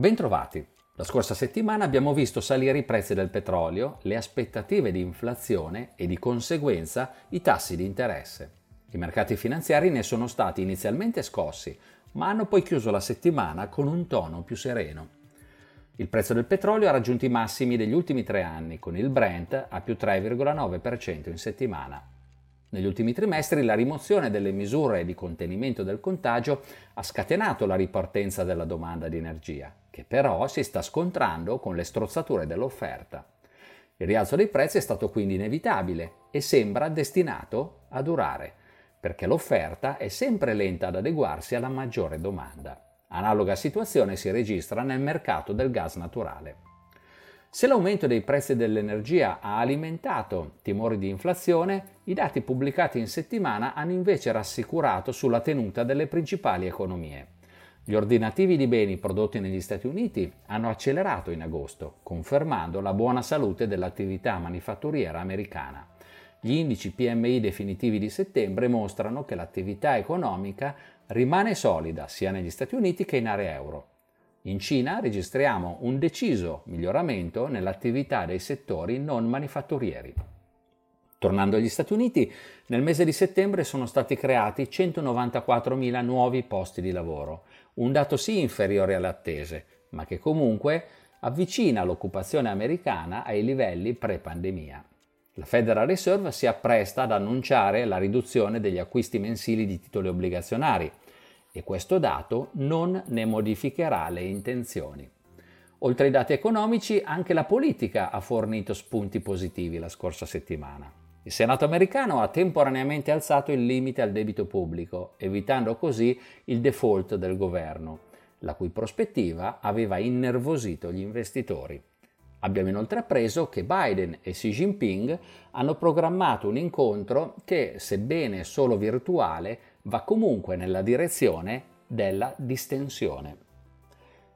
Bentrovati! La scorsa settimana abbiamo visto salire i prezzi del petrolio, le aspettative di inflazione e di conseguenza i tassi di interesse. I mercati finanziari ne sono stati inizialmente scossi, ma hanno poi chiuso la settimana con un tono più sereno. Il prezzo del petrolio ha raggiunto i massimi degli ultimi tre anni, con il Brent a più 3,9% in settimana. Negli ultimi trimestri la rimozione delle misure di contenimento del contagio ha scatenato la ripartenza della domanda di energia, che però si sta scontrando con le strozzature dell'offerta. Il rialzo dei prezzi è stato quindi inevitabile e sembra destinato a durare, perché l'offerta è sempre lenta ad adeguarsi alla maggiore domanda. Analoga situazione si registra nel mercato del gas naturale. Se l'aumento dei prezzi dell'energia ha alimentato timori di inflazione, i dati pubblicati in settimana hanno invece rassicurato sulla tenuta delle principali economie. Gli ordinativi di beni prodotti negli Stati Uniti hanno accelerato in agosto, confermando la buona salute dell'attività manifatturiera americana. Gli indici PMI definitivi di settembre mostrano che l'attività economica rimane solida sia negli Stati Uniti che in area euro. In Cina registriamo un deciso miglioramento nell'attività dei settori non manifatturieri. Tornando agli Stati Uniti, nel mese di settembre sono stati creati 194.000 nuovi posti di lavoro, un dato sì inferiore alle attese, ma che comunque avvicina l'occupazione americana ai livelli pre-pandemia. La Federal Reserve si appresta ad annunciare la riduzione degli acquisti mensili di titoli obbligazionari, e questo dato non ne modificherà le intenzioni. Oltre ai dati economici, anche la politica ha fornito spunti positivi la scorsa settimana. Il Senato americano ha temporaneamente alzato il limite al debito pubblico, evitando così il default del governo, la cui prospettiva aveva innervosito gli investitori. Abbiamo inoltre appreso che Biden e Xi Jinping hanno programmato un incontro che, sebbene solo virtuale, va comunque nella direzione della distensione.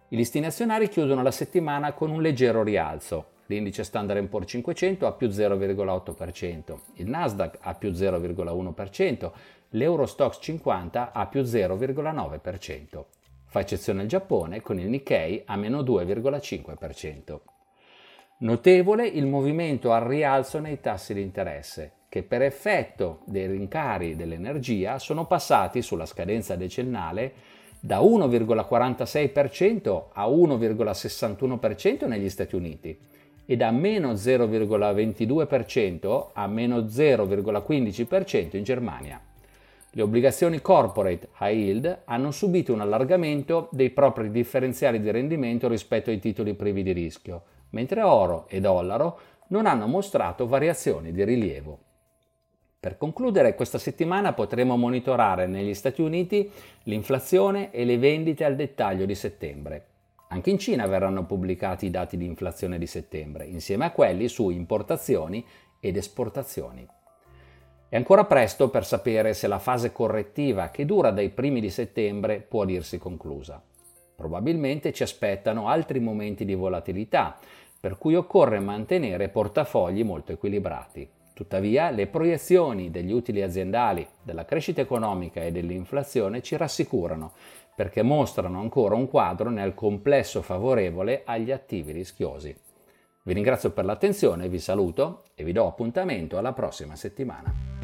I listini azionari chiudono la settimana con un leggero rialzo. L'indice Standard Poor's 500 a più 0,8%, il Nasdaq a più 0,1%, l'Eurostox 50 a più 0,9%. Fa eccezione il Giappone con il Nikkei a meno 2,5%. Notevole il movimento al rialzo nei tassi di interesse, che per effetto dei rincari dell'energia sono passati sulla scadenza decennale da 1,46% a 1,61% negli Stati Uniti e da meno 0,22% a meno 0,15% in Germania. Le obbligazioni corporate high yield hanno subito un allargamento dei propri differenziali di rendimento rispetto ai titoli privi di rischio, mentre oro e dollaro non hanno mostrato variazioni di rilievo. Per concludere, questa settimana potremo monitorare negli Stati Uniti l'inflazione e le vendite al dettaglio di settembre. Anche in Cina verranno pubblicati i dati di inflazione di settembre, insieme a quelli su importazioni ed esportazioni. È ancora presto per sapere se la fase correttiva che dura dai primi di settembre può dirsi conclusa. Probabilmente ci aspettano altri momenti di volatilità, per cui occorre mantenere portafogli molto equilibrati. Tuttavia, le proiezioni degli utili aziendali, della crescita economica e dell'inflazione ci rassicurano perché mostrano ancora un quadro nel complesso favorevole agli attivi rischiosi. Vi ringrazio per l'attenzione, vi saluto e vi do appuntamento alla prossima settimana.